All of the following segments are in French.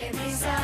Give me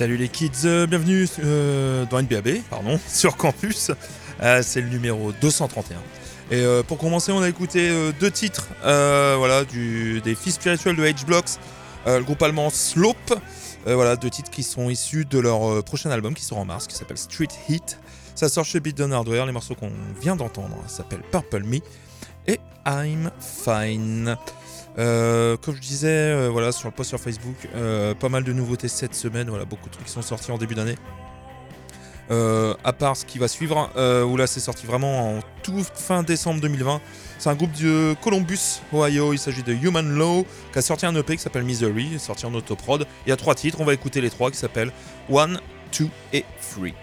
Salut les kids, euh, bienvenue euh, dans NBAB, pardon, sur campus. Euh, c'est le numéro 231. Et pour commencer, on a écouté deux titres voilà, des filles spirituelles de H-Blocks, le groupe allemand Slope. Voilà, deux titres qui sont issus de leur prochain album qui sort en mars, qui s'appelle Street Heat. Ça sort chez Beatdown Hardware. Les morceaux qu'on vient d'entendre s'appellent Purple Me et I'm Fine. Euh, comme je disais, euh, voilà, sur le post sur Facebook, euh, pas mal de nouveautés cette semaine. Voilà, beaucoup de trucs qui sont sortis en début d'année. Euh, à part ce qui va suivre, euh, où là c'est sorti vraiment en tout fin décembre 2020. C'est un groupe de Columbus, Ohio. Il s'agit de Human Law, qui a sorti un EP qui s'appelle Misery, sorti en autoprod. Il y a trois titres, on va écouter les trois qui s'appellent One, Two et Three.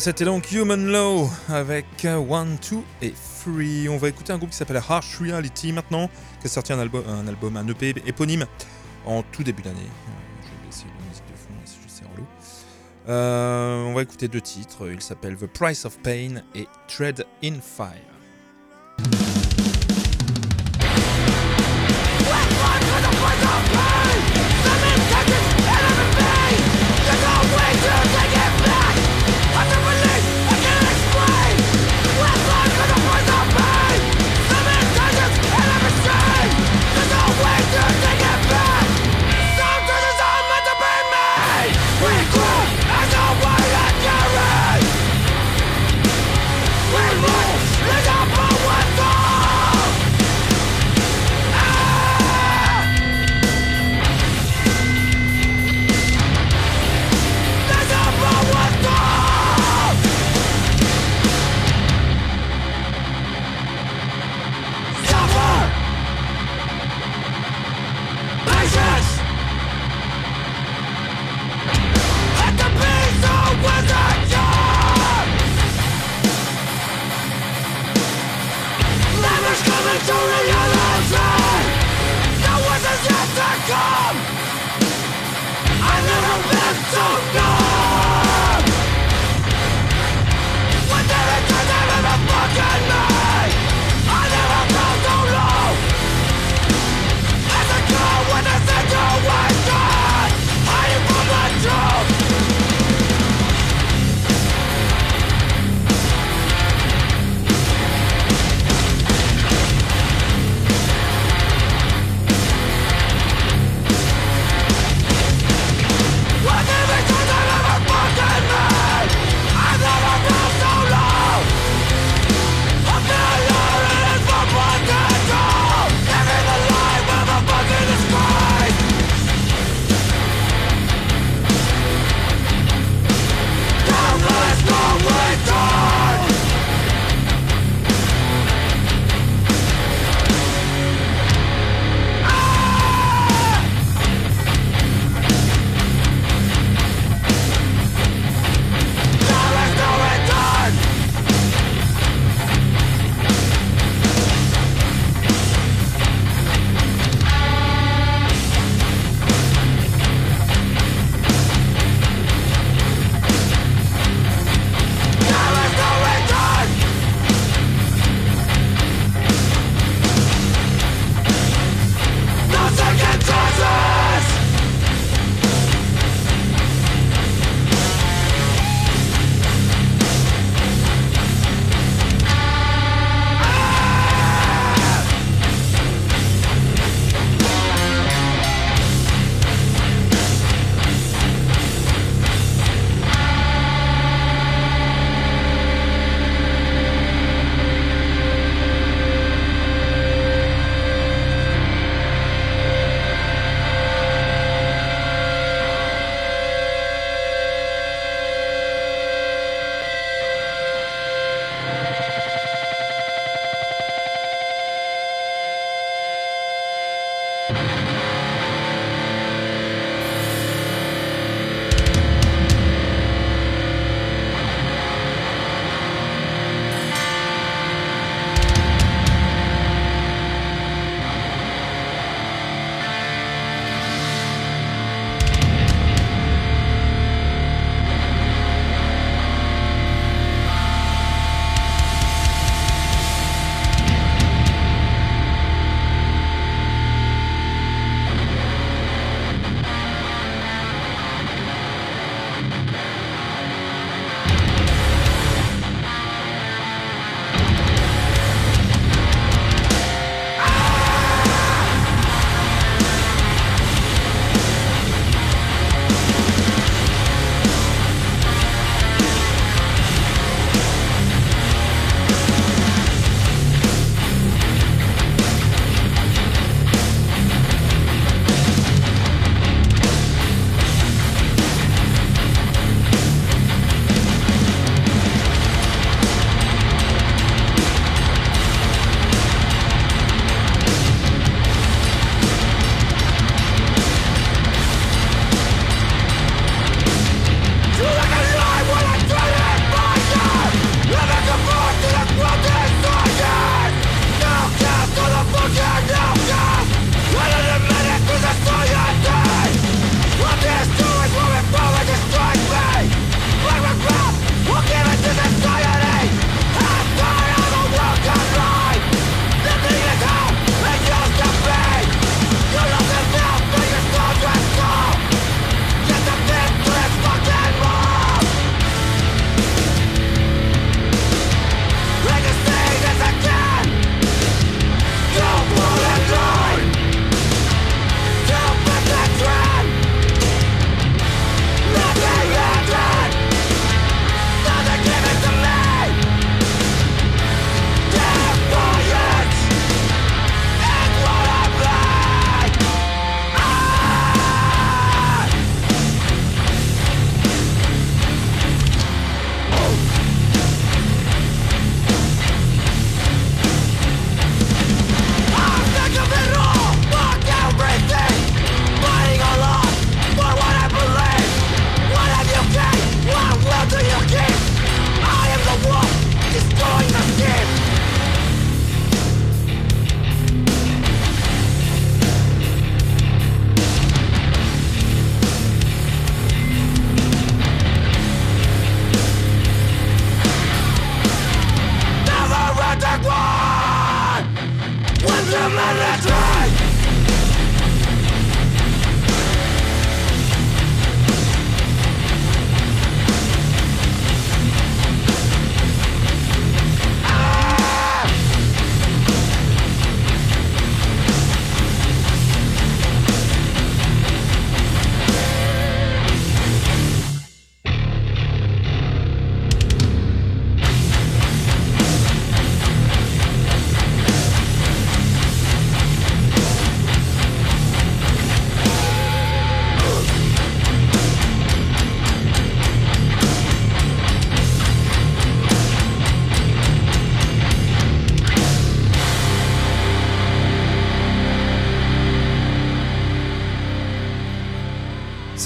C'était donc Human Law avec euh, One, Two et Three. On va écouter un groupe qui s'appelle Harsh Reality maintenant, qui a sorti un album, un, EP éponyme en tout début d'année. Euh, Je vais baisser la musique de fond, si je sais relou. Euh, on va écouter deux titres. Ils s'appellent The Price of Pain et Tread in Fire.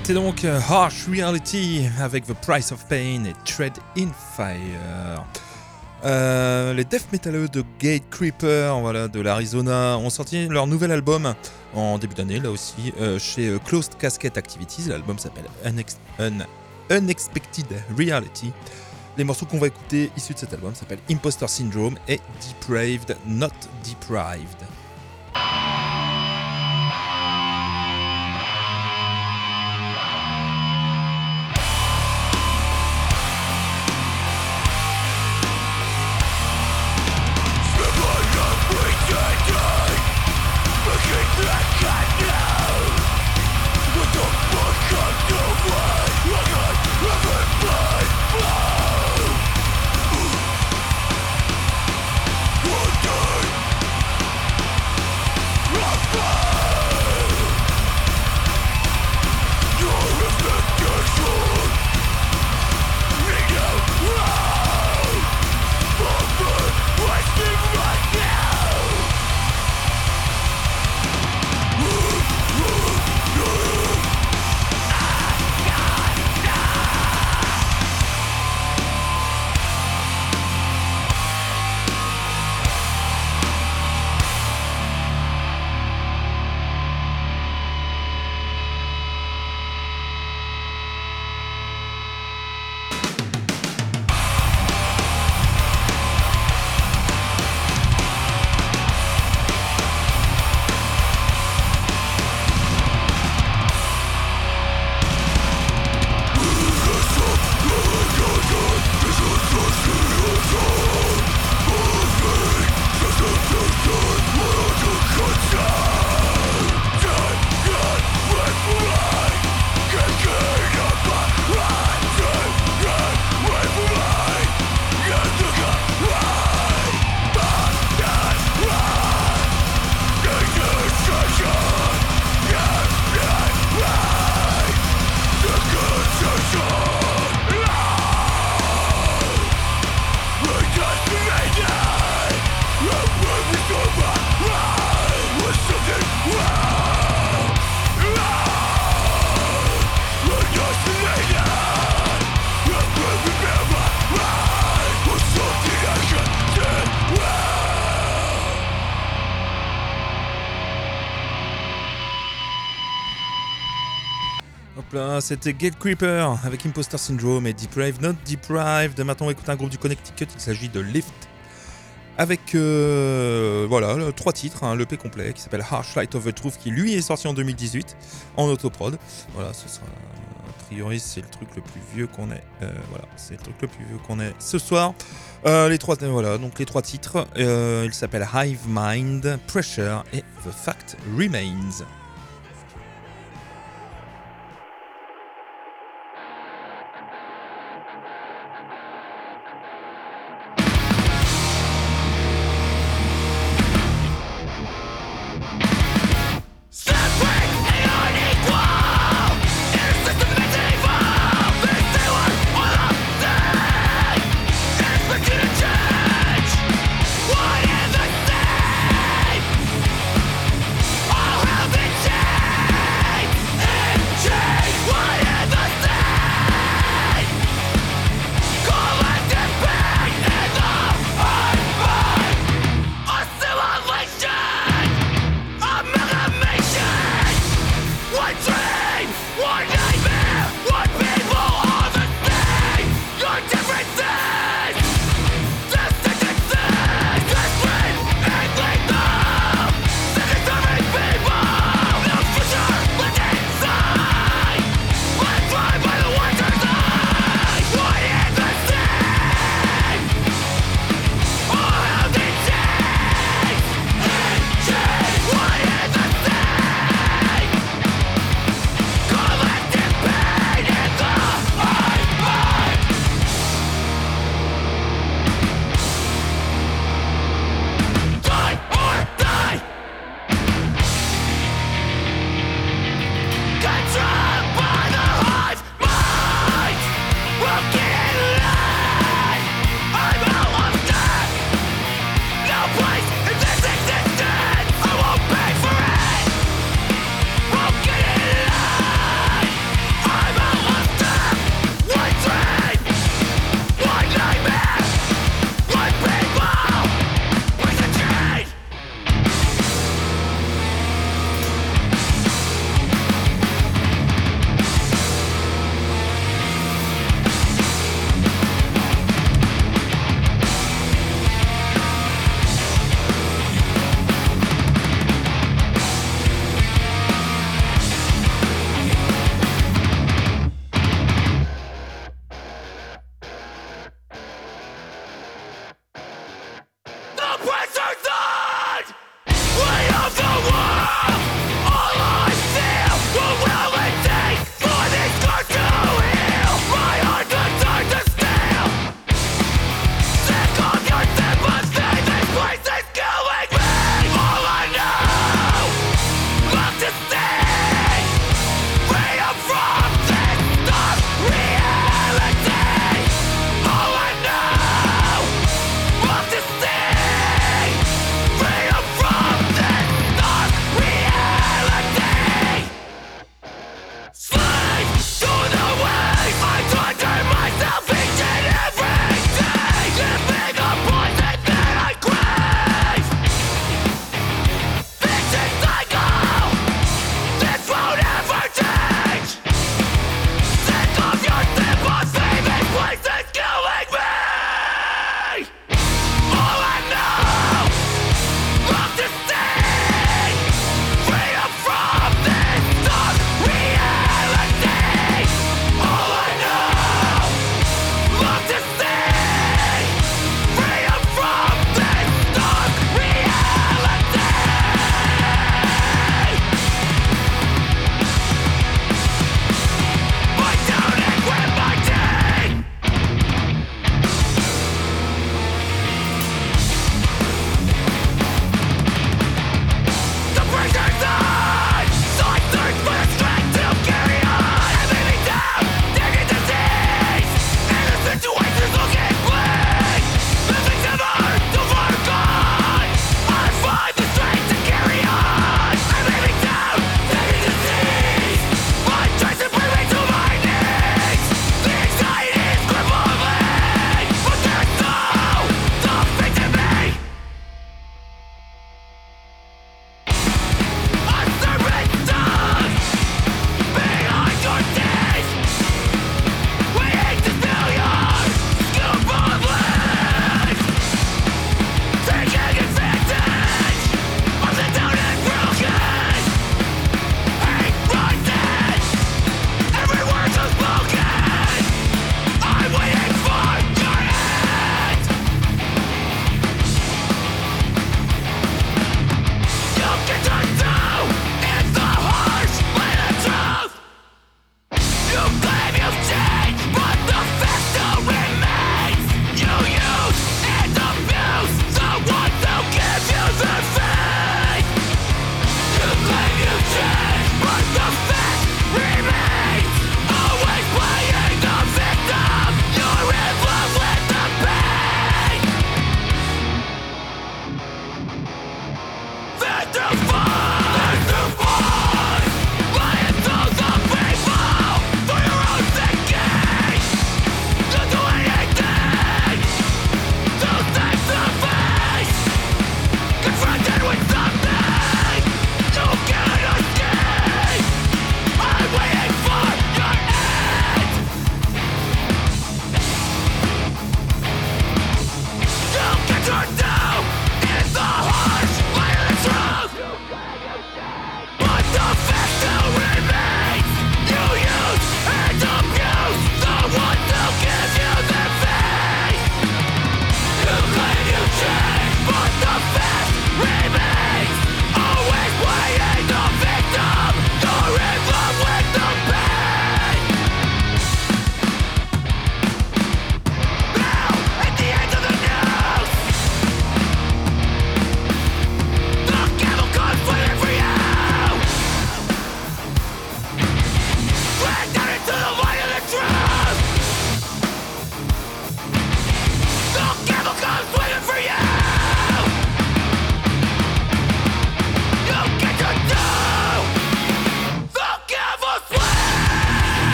C'était donc euh, Harsh Reality avec The Price of Pain et Tread in Fire. Euh, les death metaleux de Gate Creeper, de l'Arizona, ont sorti leur nouvel album en début d'année, là aussi, euh, chez Closed Casket Activities. L'album s'appelle Unex- Un- Unexpected Reality. Les morceaux qu'on va écouter issus de cet album s'appellent Imposter Syndrome et Depraved Not Deprived. Là, c'était Gate Creeper avec Imposter Syndrome et Deprived Not Deprived. Maintenant, on va écouter un groupe du Connecticut, il s'agit de Lift. Avec euh, voilà, trois titres, un EP complet qui s'appelle Harsh Light of the Truth, qui lui est sorti en 2018 en autoprod. Voilà, ce sera a priori c'est le truc le plus vieux qu'on ait. Euh, voilà, c'est le truc le plus vieux qu'on ait ce soir. Euh, les trois, voilà, donc les trois titres, ils s'appellent Hive Mind, Pressure et The Fact Remains.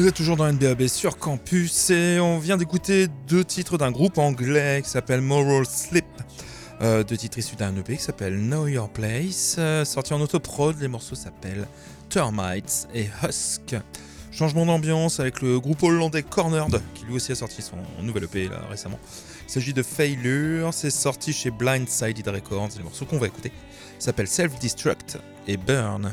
Vous êtes toujours dans NBAB sur campus et on vient d'écouter deux titres d'un groupe anglais qui s'appelle Moral Slip. Euh, deux titres issus d'un EP qui s'appelle Know Your Place. Euh, sorti en autoprod, les morceaux s'appellent Termites et Husk. Changement d'ambiance avec le groupe hollandais Cornered qui lui aussi a sorti son nouvel EP récemment. Il s'agit de Failure, c'est sorti chez Blindsided Records. Les morceaux qu'on va écouter s'appellent Self-Destruct et Burn.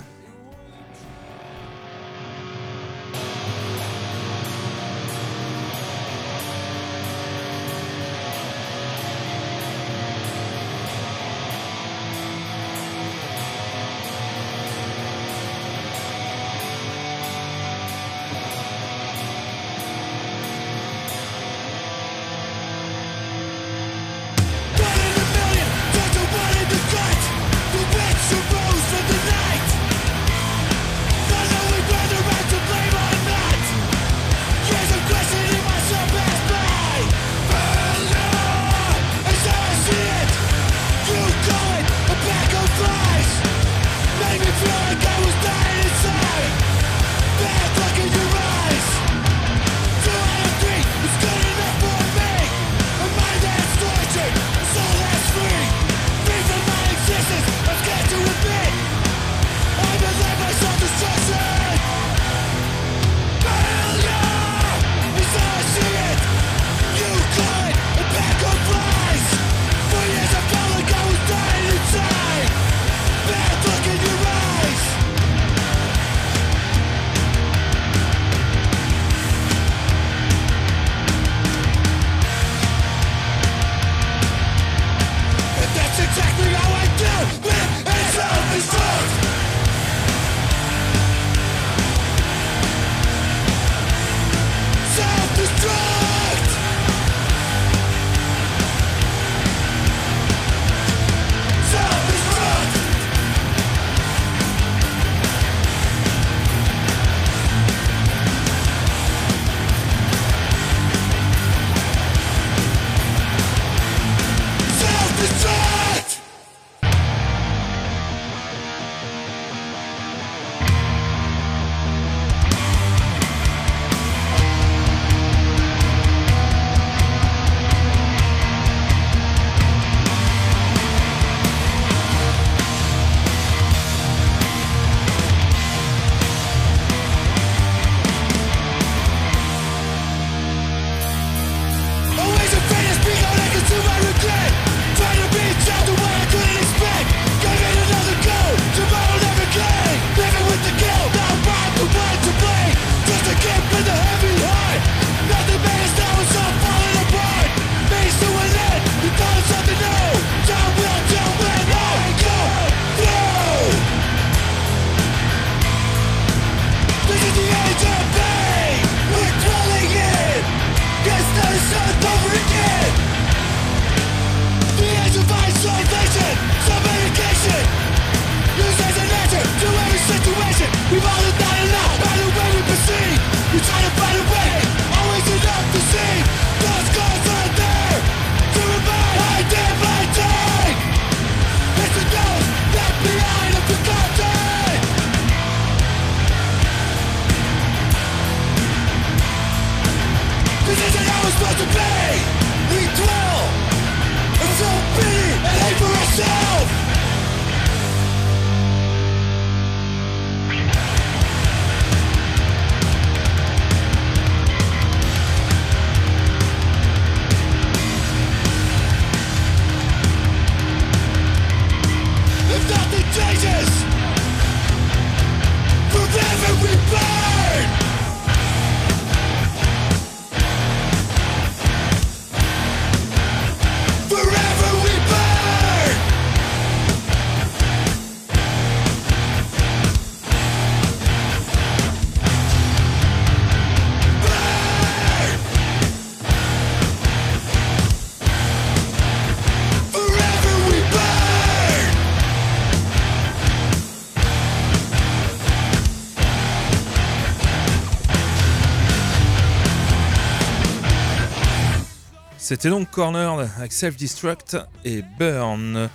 C'était donc Corner avec Self-Destruct et Burn.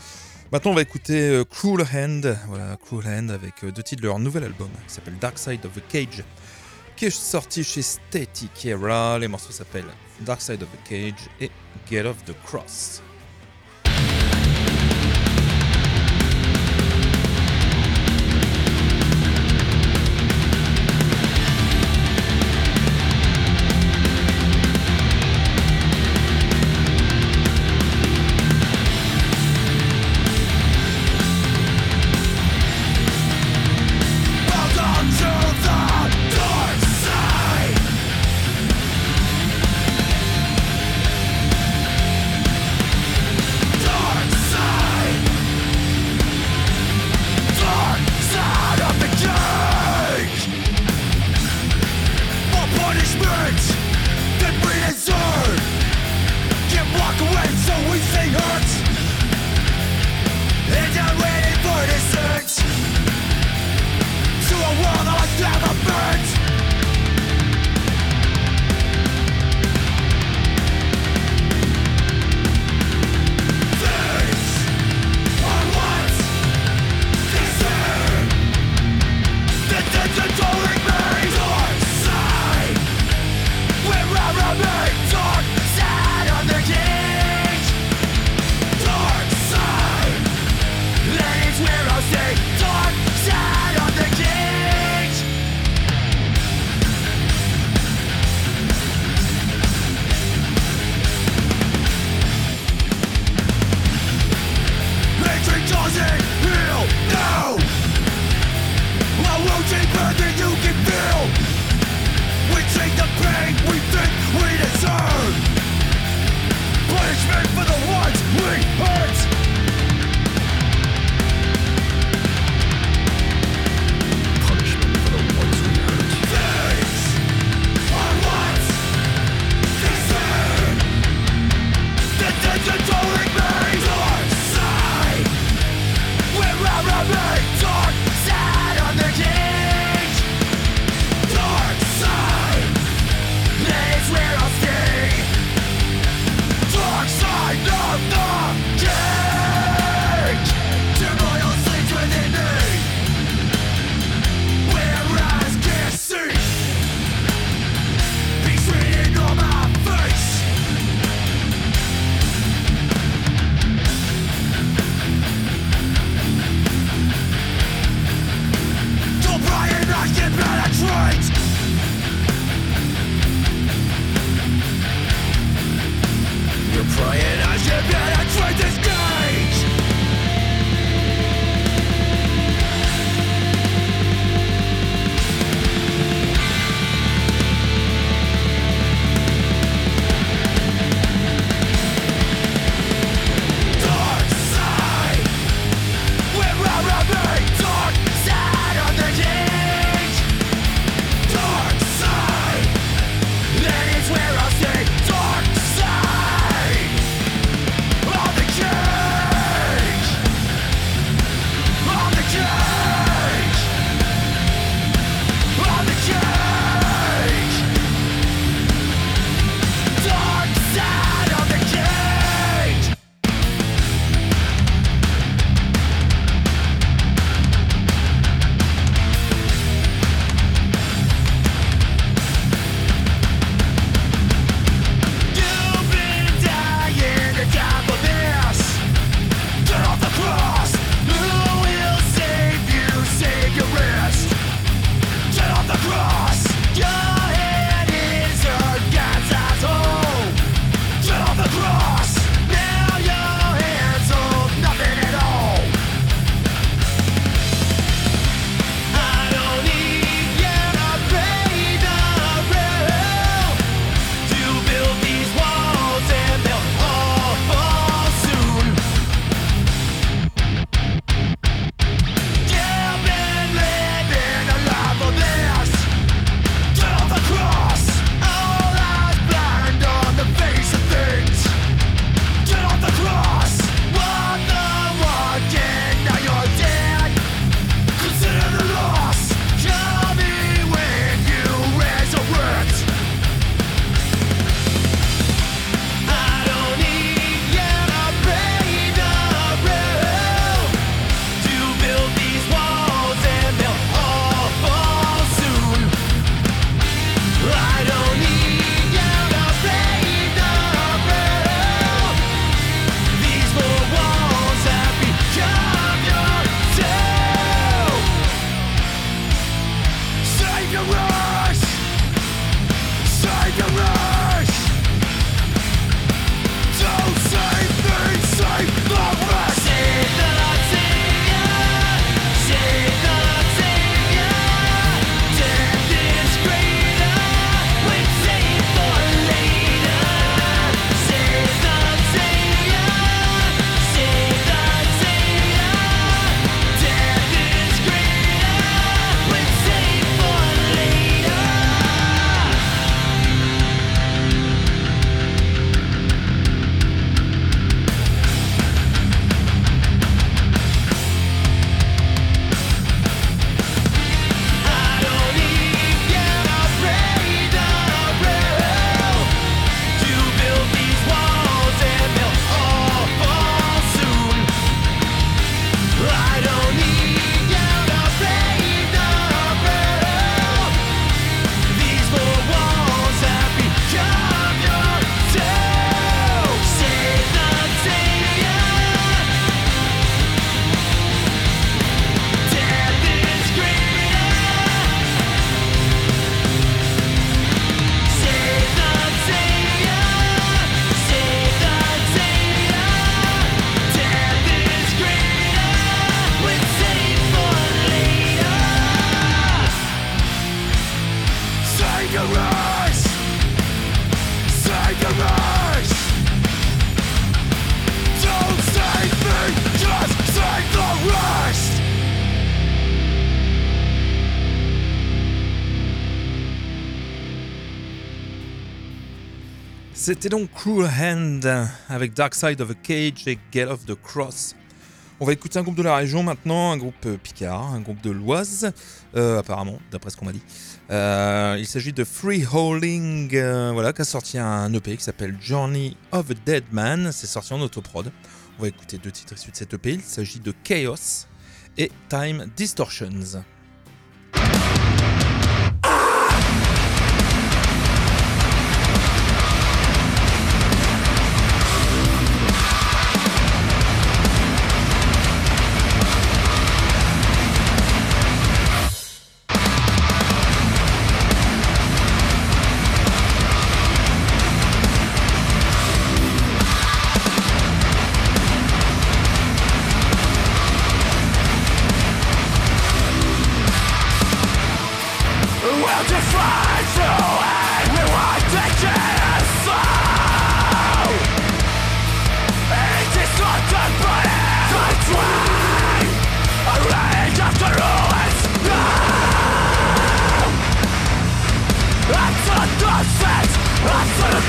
Maintenant, on va écouter euh, Cruel Hand. Voilà, Cruel Hand avec euh, deux titres de leur nouvel album qui s'appelle Dark Side of the Cage, qui est sorti chez Static Era. Les morceaux s'appellent Dark Side of the Cage et Get Off the Cross. C'était donc Cruel Hand avec Dark Side of a Cage et Get Off the Cross. On va écouter un groupe de la région maintenant, un groupe euh, Picard, un groupe de l'Oise, euh, apparemment, d'après ce qu'on m'a dit. Euh, il s'agit de Freeholding, voilà, qui a sorti un EP qui s'appelle Journey of a Dead Man. C'est sorti en autoprod. On va écouter deux titres issus de cet EP. Il s'agit de Chaos et Time Distortions.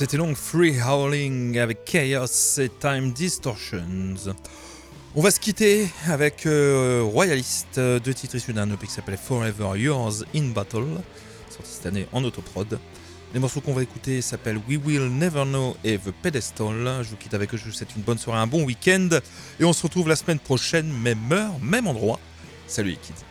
C'était donc Free Howling avec Chaos et Time Distortions. On va se quitter avec euh, Royalist, euh, deux titres issus d'un EP qui s'appelait Forever Yours in Battle, sorti cette année en autoprod. Les morceaux qu'on va écouter s'appellent We Will Never Know et The Pedestal. Je vous quitte avec eux, je vous souhaite une bonne soirée, un bon week-end. Et on se retrouve la semaine prochaine, même heure, même endroit. Salut les kids.